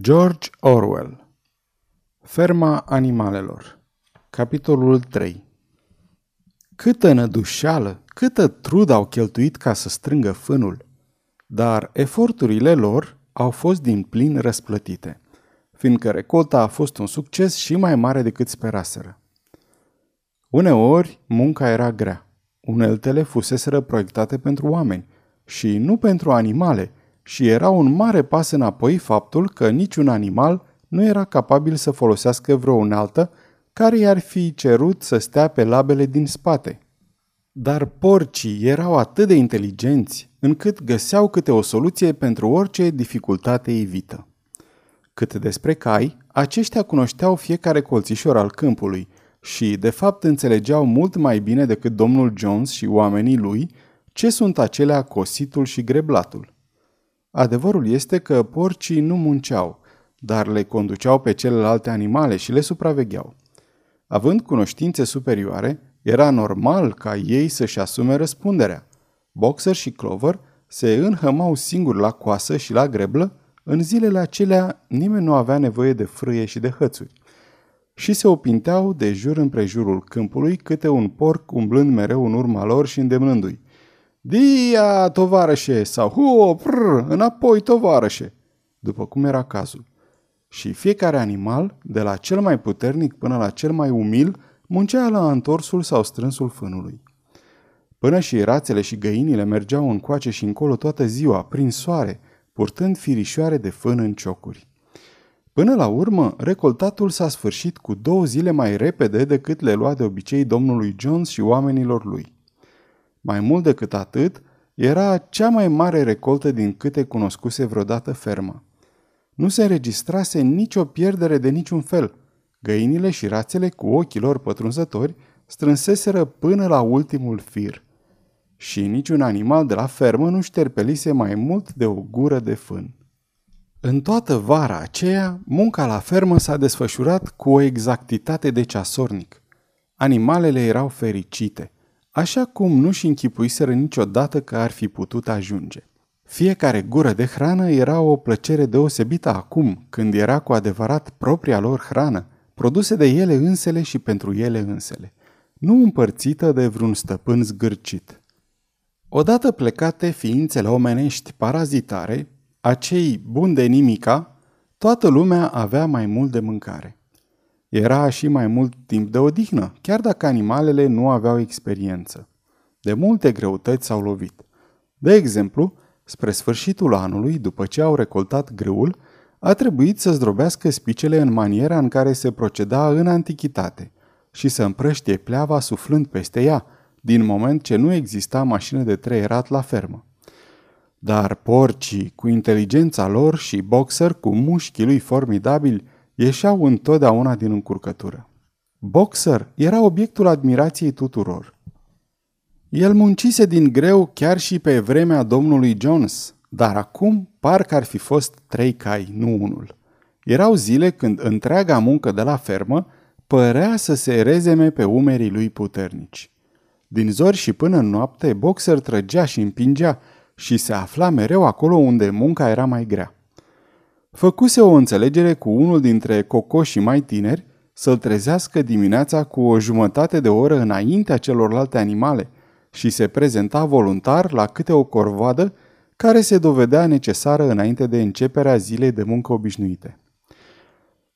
George Orwell Ferma animalelor Capitolul 3 Câtă nădușeală, câtă trudă au cheltuit ca să strângă fânul, dar eforturile lor au fost din plin răsplătite, fiindcă recolta a fost un succes și mai mare decât speraseră. Uneori, munca era grea. Uneltele fuseseră proiectate pentru oameni și nu pentru animale, și era un mare pas înapoi faptul că niciun animal nu era capabil să folosească vreo unealtă care i-ar fi cerut să stea pe labele din spate. Dar porcii erau atât de inteligenți încât găseau câte o soluție pentru orice dificultate evită. Cât despre cai, aceștia cunoșteau fiecare colțișor al câmpului și, de fapt, înțelegeau mult mai bine decât domnul Jones și oamenii lui ce sunt acelea cositul și greblatul. Adevărul este că porcii nu munceau, dar le conduceau pe celelalte animale și le supravegheau. Având cunoștințe superioare, era normal ca ei să-și asume răspunderea. Boxer și Clover se înhămau singuri la coasă și la greblă, în zilele acelea nimeni nu avea nevoie de frâie și de hățuri. Și se opinteau de jur împrejurul câmpului câte un porc umblând mereu în urma lor și îndemnându-i. Dia, tovarășe, sau huo, prr, înapoi, tovarășe, după cum era cazul. Și fiecare animal, de la cel mai puternic până la cel mai umil, muncea la întorsul sau strânsul fânului. Până și rațele și găinile mergeau încoace și încolo toată ziua, prin soare, purtând firișoare de fân în ciocuri. Până la urmă, recoltatul s-a sfârșit cu două zile mai repede decât le lua de obicei domnului Jones și oamenilor lui. Mai mult decât atât, era cea mai mare recoltă din câte cunoscuse vreodată ferma. Nu se înregistrase nicio pierdere de niciun fel. Găinile și rațele cu ochii lor pătrunzători strânseseră până la ultimul fir. Și niciun animal de la fermă nu șterpelise mai mult de o gură de fân. În toată vara aceea, munca la fermă s-a desfășurat cu o exactitate de ceasornic. Animalele erau fericite așa cum nu-și închipuiseră niciodată că ar fi putut ajunge. Fiecare gură de hrană era o plăcere deosebită acum, când era cu adevărat propria lor hrană, produse de ele însele și pentru ele însele, nu împărțită de vreun stăpân zgârcit. Odată plecate ființele omenești parazitare, acei buni de nimica, toată lumea avea mai mult de mâncare. Era și mai mult timp de odihnă, chiar dacă animalele nu aveau experiență. De multe greutăți s-au lovit. De exemplu, spre sfârșitul anului, după ce au recoltat grâul, a trebuit să zdrobească spicele în maniera în care se proceda în antichitate și să împrăștie pleava suflând peste ea, din moment ce nu exista mașină de treierat la fermă. Dar porcii, cu inteligența lor și boxer cu mușchii lui formidabili, ieșeau întotdeauna din încurcătură. Boxer era obiectul admirației tuturor. El muncise din greu chiar și pe vremea domnului Jones, dar acum parcă ar fi fost trei cai, nu unul. Erau zile când întreaga muncă de la fermă părea să se rezeme pe umerii lui puternici. Din zori și până în noapte, Boxer trăgea și împingea și se afla mereu acolo unde munca era mai grea. Făcuse o înțelegere cu unul dintre cocoșii mai tineri să-l trezească dimineața cu o jumătate de oră înaintea celorlalte animale și se prezenta voluntar la câte o corvoadă care se dovedea necesară înainte de începerea zilei de muncă obișnuite.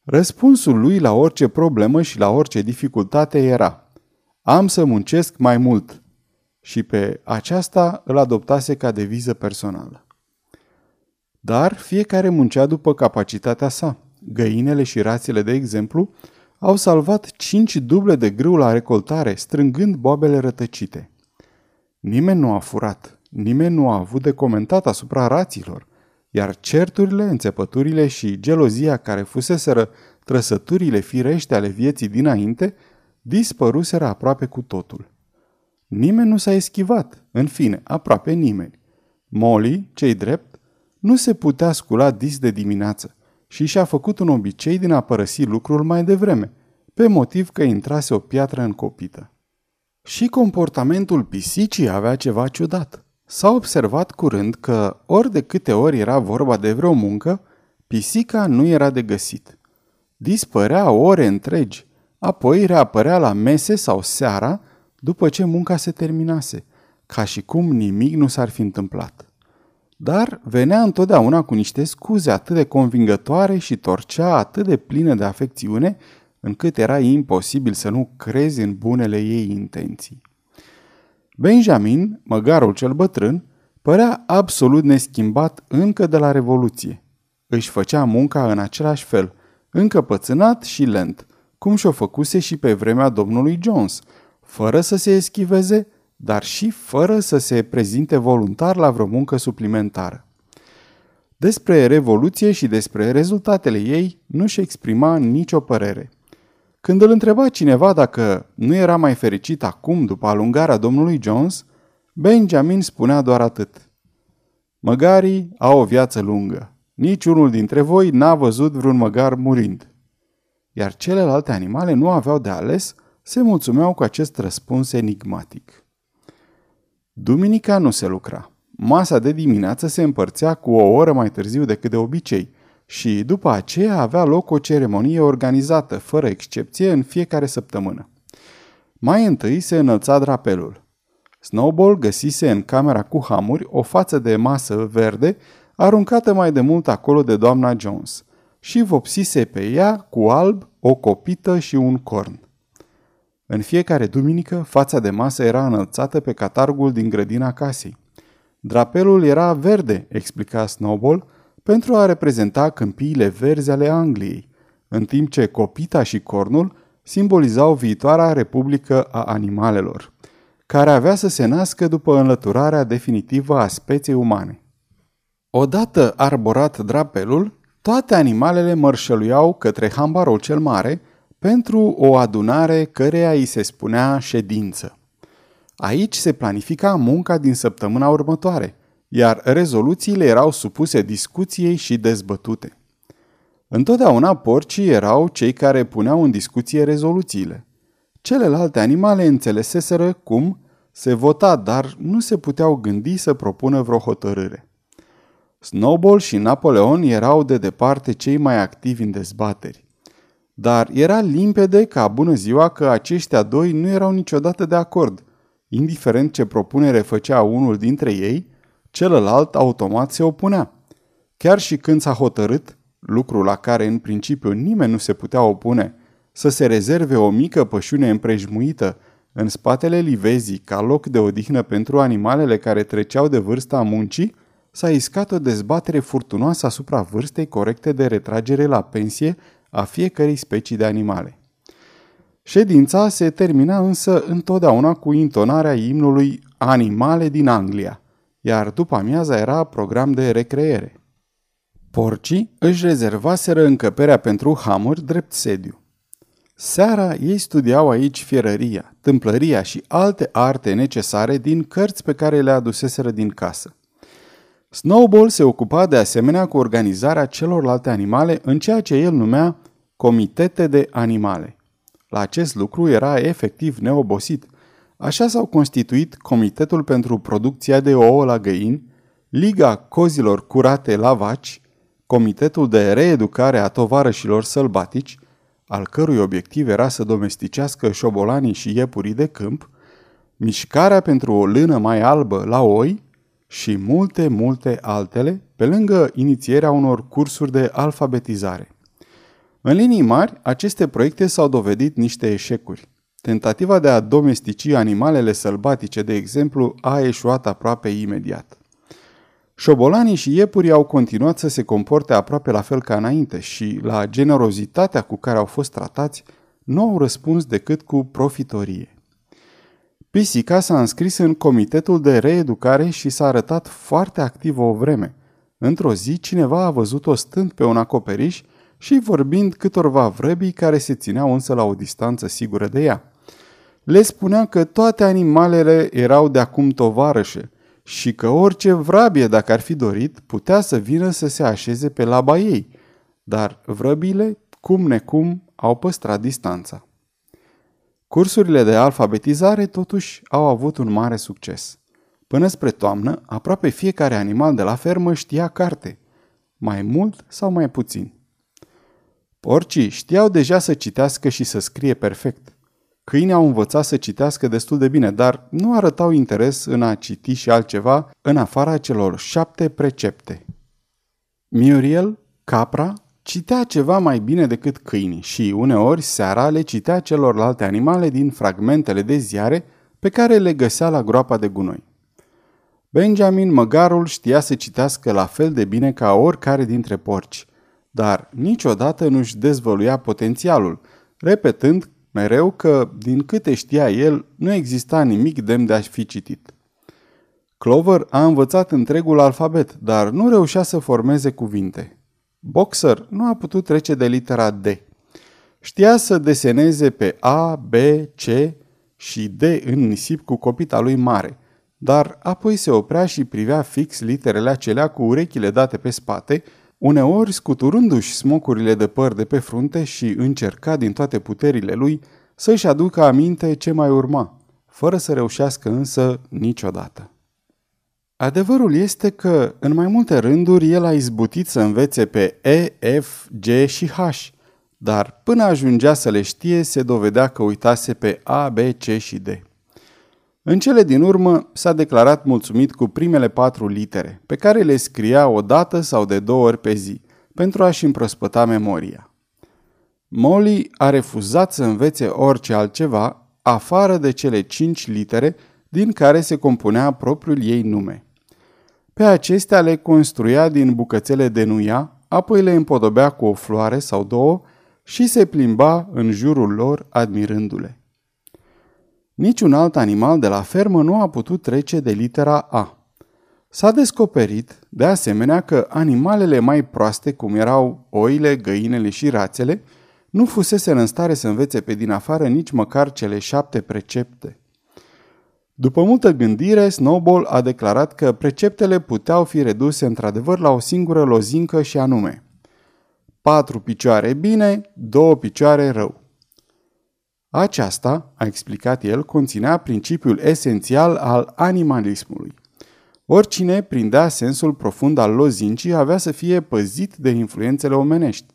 Răspunsul lui la orice problemă și la orice dificultate era Am să muncesc mai mult și pe aceasta îl adoptase ca deviză personală. Dar fiecare muncea după capacitatea sa. Găinile și rațele, de exemplu, au salvat cinci duble de grâu la recoltare, strângând boabele rătăcite. Nimeni nu a furat, nimeni nu a avut de comentat asupra raților, iar certurile, înțepăturile și gelozia care fuseseră trăsăturile firește ale vieții dinainte, dispăruseră aproape cu totul. Nimeni nu s-a eschivat, în fine, aproape nimeni. Molly, cei drept, nu se putea scula dis de dimineață și și-a făcut un obicei din a părăsi lucrul mai devreme, pe motiv că intrase o piatră în copită. Și comportamentul pisicii avea ceva ciudat. S-a observat curând că, ori de câte ori era vorba de vreo muncă, Pisica nu era de găsit. Dispărea ore întregi, apoi reapărea la mese sau seara după ce munca se terminase, ca și cum nimic nu s-ar fi întâmplat. Dar venea întotdeauna cu niște scuze atât de convingătoare și torcea atât de plină de afecțiune, încât era imposibil să nu crezi în bunele ei intenții. Benjamin, măgarul cel bătrân, părea absolut neschimbat încă de la Revoluție. Își făcea munca în același fel, încăpățânat și lent, cum și-o făcuse și pe vremea domnului Jones, fără să se eschiveze, dar și fără să se prezinte voluntar la vreo muncă suplimentară. Despre Revoluție și despre rezultatele ei nu-și exprima nicio părere. Când îl întreba cineva dacă nu era mai fericit acum după alungarea domnului Jones, Benjamin spunea doar atât. Măgarii au o viață lungă. Niciunul dintre voi n-a văzut vreun măgar murind. Iar celelalte animale nu aveau de ales, se mulțumeau cu acest răspuns enigmatic. Duminica nu se lucra. Masa de dimineață se împărțea cu o oră mai târziu decât de obicei și după aceea avea loc o ceremonie organizată, fără excepție, în fiecare săptămână. Mai întâi se înălța drapelul. Snowball găsise în camera cu hamuri o față de masă verde aruncată mai de mult acolo de doamna Jones și vopsise pe ea cu alb o copită și un corn. În fiecare duminică, fața de masă era înălțată pe catargul din grădina casei. Drapelul era verde, explica Snowball, pentru a reprezenta câmpiile verzi ale Angliei, în timp ce copita și cornul simbolizau viitoarea republică a animalelor, care avea să se nască după înlăturarea definitivă a speției umane. Odată arborat drapelul, toate animalele mărșăluiau către hambarul cel mare pentru o adunare căreia îi se spunea ședință. Aici se planifica munca din săptămâna următoare, iar rezoluțiile erau supuse discuției și dezbătute. Întotdeauna porcii erau cei care puneau în discuție rezoluțiile. Celelalte animale înțeleseseră cum se vota, dar nu se puteau gândi să propună vreo hotărâre. Snowball și Napoleon erau de departe cei mai activi în dezbateri. Dar era limpede ca bună ziua că aceștia doi nu erau niciodată de acord. Indiferent ce propunere făcea unul dintre ei, celălalt automat se opunea. Chiar și când s-a hotărât, lucru la care în principiu nimeni nu se putea opune, să se rezerve o mică pășune împrejmuită în spatele livezii ca loc de odihnă pentru animalele care treceau de vârsta muncii, s-a iscat o dezbatere furtunoasă asupra vârstei corecte de retragere la pensie a fiecărei specii de animale. Ședința se termina însă întotdeauna cu intonarea imnului Animale din Anglia, iar după amiaza era program de recreere. Porcii își rezervaseră încăperea pentru hamuri drept sediu. Seara ei studiau aici fierăria, tâmplăria și alte arte necesare din cărți pe care le aduseseră din casă. Snowball se ocupa de asemenea cu organizarea celorlalte animale în ceea ce el numea comitete de animale. La acest lucru era efectiv neobosit. Așa s-au constituit Comitetul pentru producția de ouă la găini, Liga Cozilor Curate la Vaci, Comitetul de Reeducare a Tovarășilor Sălbatici, al cărui obiectiv era să domesticească șobolanii și iepurii de câmp, Mișcarea pentru o lână mai albă la oi și multe, multe altele, pe lângă inițierea unor cursuri de alfabetizare. În linii mari, aceste proiecte s-au dovedit niște eșecuri. Tentativa de a domestici animalele sălbatice, de exemplu, a eșuat aproape imediat. Șobolanii și iepurii au continuat să se comporte aproape la fel ca înainte și, la generozitatea cu care au fost tratați, nu au răspuns decât cu profitorie. Pisica s-a înscris în comitetul de reeducare și s-a arătat foarte activ o vreme. Într-o zi, cineva a văzut-o stând pe un acoperiș și vorbind câtorva vrăbii care se țineau însă la o distanță sigură de ea. Le spunea că toate animalele erau de acum tovarășe și că orice vrabie, dacă ar fi dorit, putea să vină să se așeze pe laba ei, dar vrăbile, cum necum, au păstrat distanța. Cursurile de alfabetizare, totuși, au avut un mare succes. Până spre toamnă, aproape fiecare animal de la fermă știa carte. mai mult sau mai puțin. Porcii știau deja să citească și să scrie perfect. Câinii au învățat să citească destul de bine, dar nu arătau interes în a citi și altceva în afara celor șapte precepte. Muriel, capra, citea ceva mai bine decât câinii și uneori seara le citea celorlalte animale din fragmentele de ziare pe care le găsea la groapa de gunoi. Benjamin Măgarul știa să citească la fel de bine ca oricare dintre porci, dar niciodată nu-și dezvăluia potențialul, repetând mereu că, din câte știa el, nu exista nimic demn de a fi citit. Clover a învățat întregul alfabet, dar nu reușea să formeze cuvinte. Boxer nu a putut trece de litera D. Știa să deseneze pe A, B, C și D în nisip cu copita lui mare, dar apoi se oprea și privea fix literele acelea cu urechile date pe spate, uneori scuturându-și smocurile de păr de pe frunte și încerca din toate puterile lui să-și aducă aminte ce mai urma, fără să reușească însă niciodată. Adevărul este că, în mai multe rânduri, el a izbutit să învețe pe E, F, G și H, dar până ajungea să le știe, se dovedea că uitase pe A, B, C și D. În cele din urmă s-a declarat mulțumit cu primele patru litere, pe care le scria o dată sau de două ori pe zi, pentru a-și împrospăta memoria. Molly a refuzat să învețe orice altceva, afară de cele cinci litere din care se compunea propriul ei nume. Pe acestea le construia din bucățele de nuia, apoi le împodobea cu o floare sau două și se plimba în jurul lor admirându-le. Niciun alt animal de la fermă nu a putut trece de litera A. S-a descoperit, de asemenea, că animalele mai proaste, cum erau oile, găinile și rațele, nu fusese în stare să învețe pe din afară nici măcar cele șapte precepte. După multă gândire, Snowball a declarat că preceptele puteau fi reduse într-adevăr la o singură lozincă și anume patru picioare bine, două picioare rău. Aceasta, a explicat el, conținea principiul esențial al animalismului. Oricine prindea sensul profund al lozincii avea să fie păzit de influențele omenești.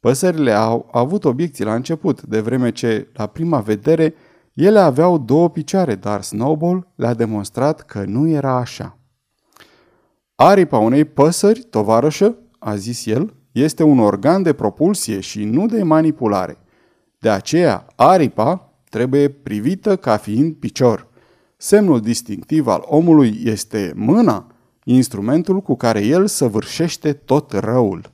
Păsările au avut obiecții la început, de vreme ce, la prima vedere, ele aveau două picioare, dar Snowball le-a demonstrat că nu era așa. Aripa unei păsări, tovarășă, a zis el, este un organ de propulsie și nu de manipulare. De aceea, aripa trebuie privită ca fiind picior. Semnul distinctiv al omului este mâna, instrumentul cu care el săvârșește tot răul.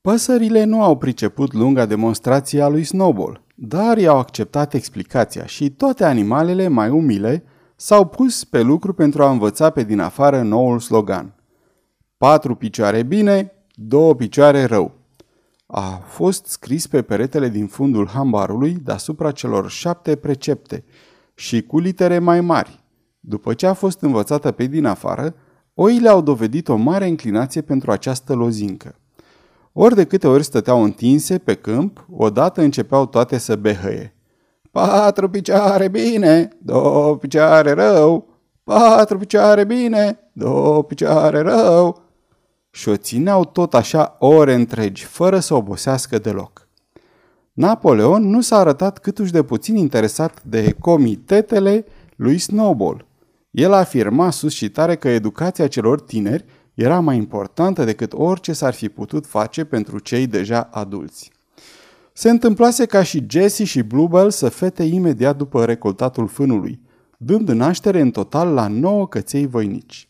Păsările nu au priceput lunga demonstrație a lui Snowball, dar i-au acceptat explicația și toate animalele mai umile s-au pus pe lucru pentru a învăța pe din afară noul slogan. Patru picioare bine, două picioare rău. A fost scris pe peretele din fundul hambarului deasupra celor șapte precepte și cu litere mai mari. După ce a fost învățată pe din afară, oile au dovedit o mare inclinație pentru această lozincă. Ori de câte ori stăteau întinse pe câmp, odată începeau toate să behăie. Patru picioare bine, două picioare rău, patru picioare bine, două picioare rău. Și o țineau tot așa ore întregi, fără să obosească deloc. Napoleon nu s-a arătat câtuși de puțin interesat de comitetele lui Snowball. El afirma sus și tare că educația celor tineri era mai importantă decât orice s-ar fi putut face pentru cei deja adulți. Se întâmplase ca și Jesse și Bluebell să fete imediat după recoltatul fânului, dând naștere în total la nouă căței voinici.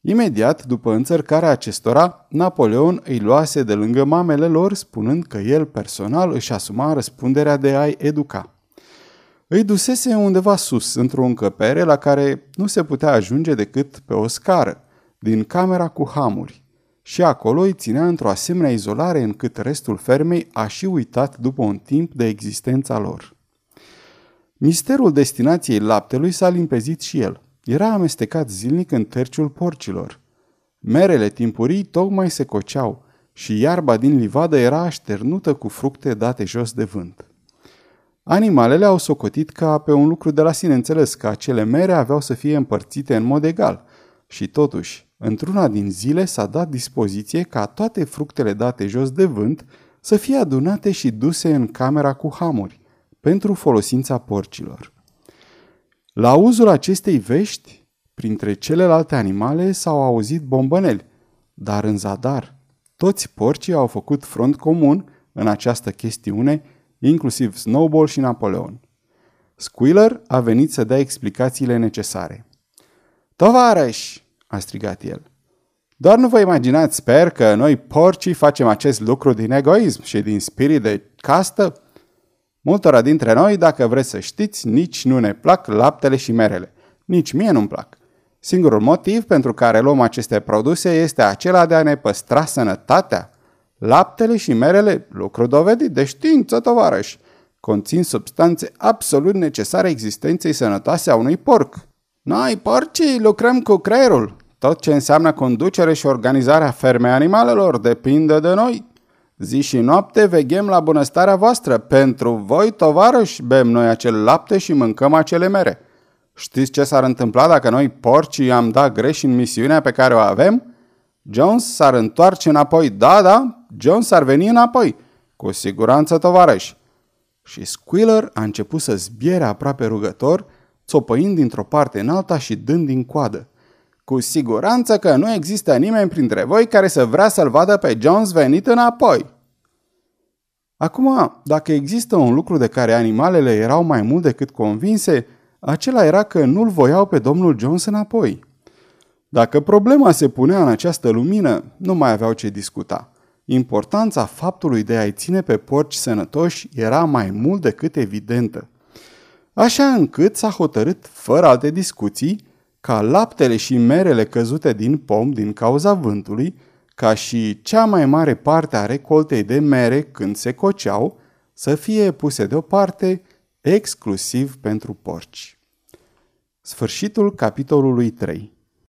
Imediat după înțărcarea acestora, Napoleon îi luase de lângă mamele lor, spunând că el personal își asuma răspunderea de a-i educa. Îi dusese undeva sus, într-o încăpere la care nu se putea ajunge decât pe o scară, din camera cu hamuri și acolo îi ținea într-o asemenea izolare încât restul fermei a și uitat după un timp de existența lor. Misterul destinației laptelui s-a limpezit și el. Era amestecat zilnic în terciul porcilor. Merele timpurii tocmai se coceau și iarba din livadă era așternută cu fructe date jos de vânt. Animalele au socotit ca pe un lucru de la sine înțeles că acele mere aveau să fie împărțite în mod egal – și totuși, Într-una din zile s-a dat dispoziție ca toate fructele date jos de vânt să fie adunate și duse în camera cu hamuri, pentru folosința porcilor. La uzul acestei vești, printre celelalte animale s-au auzit bombăneli, dar în zadar, toți porcii au făcut front comun în această chestiune, inclusiv Snowball și Napoleon. Squealer a venit să dea explicațiile necesare. Tovarăși, a strigat el. Doar nu vă imaginați, sper, că noi porcii facem acest lucru din egoism și din spirit de castă? Multora dintre noi, dacă vreți să știți, nici nu ne plac laptele și merele. Nici mie nu-mi plac. Singurul motiv pentru care luăm aceste produse este acela de a ne păstra sănătatea. Laptele și merele, lucru dovedit de știință, tovarăși, conțin substanțe absolut necesare existenței sănătoase a unui porc. Noi, porcii, lucrăm cu creierul. Tot ce înseamnă conducere și organizarea fermei animalelor depinde de noi. Zi și noapte veghem la bunăstarea voastră. Pentru voi, tovarăși, bem noi acel lapte și mâncăm acele mere. Știți ce s-ar întâmpla dacă noi, porcii, am dat greș în misiunea pe care o avem? Jones s-ar întoarce înapoi. Da, da, Jones ar veni înapoi. Cu siguranță, tovarăși. Și Squealer a început să zbiere aproape rugător, țopăind dintr-o parte în alta și dând din coadă. Cu siguranță că nu există nimeni printre voi care să vrea să-l vadă pe Jones venit înapoi. Acum, dacă există un lucru de care animalele erau mai mult decât convinse, acela era că nu-l voiau pe domnul Jones înapoi. Dacă problema se punea în această lumină, nu mai aveau ce discuta. Importanța faptului de a-i ține pe porci sănătoși era mai mult decât evidentă. Așa încât s-a hotărât, fără alte discuții, ca laptele și merele căzute din pom din cauza vântului, ca și cea mai mare parte a recoltei de mere când se coceau, să fie puse deoparte exclusiv pentru porci. Sfârșitul capitolului 3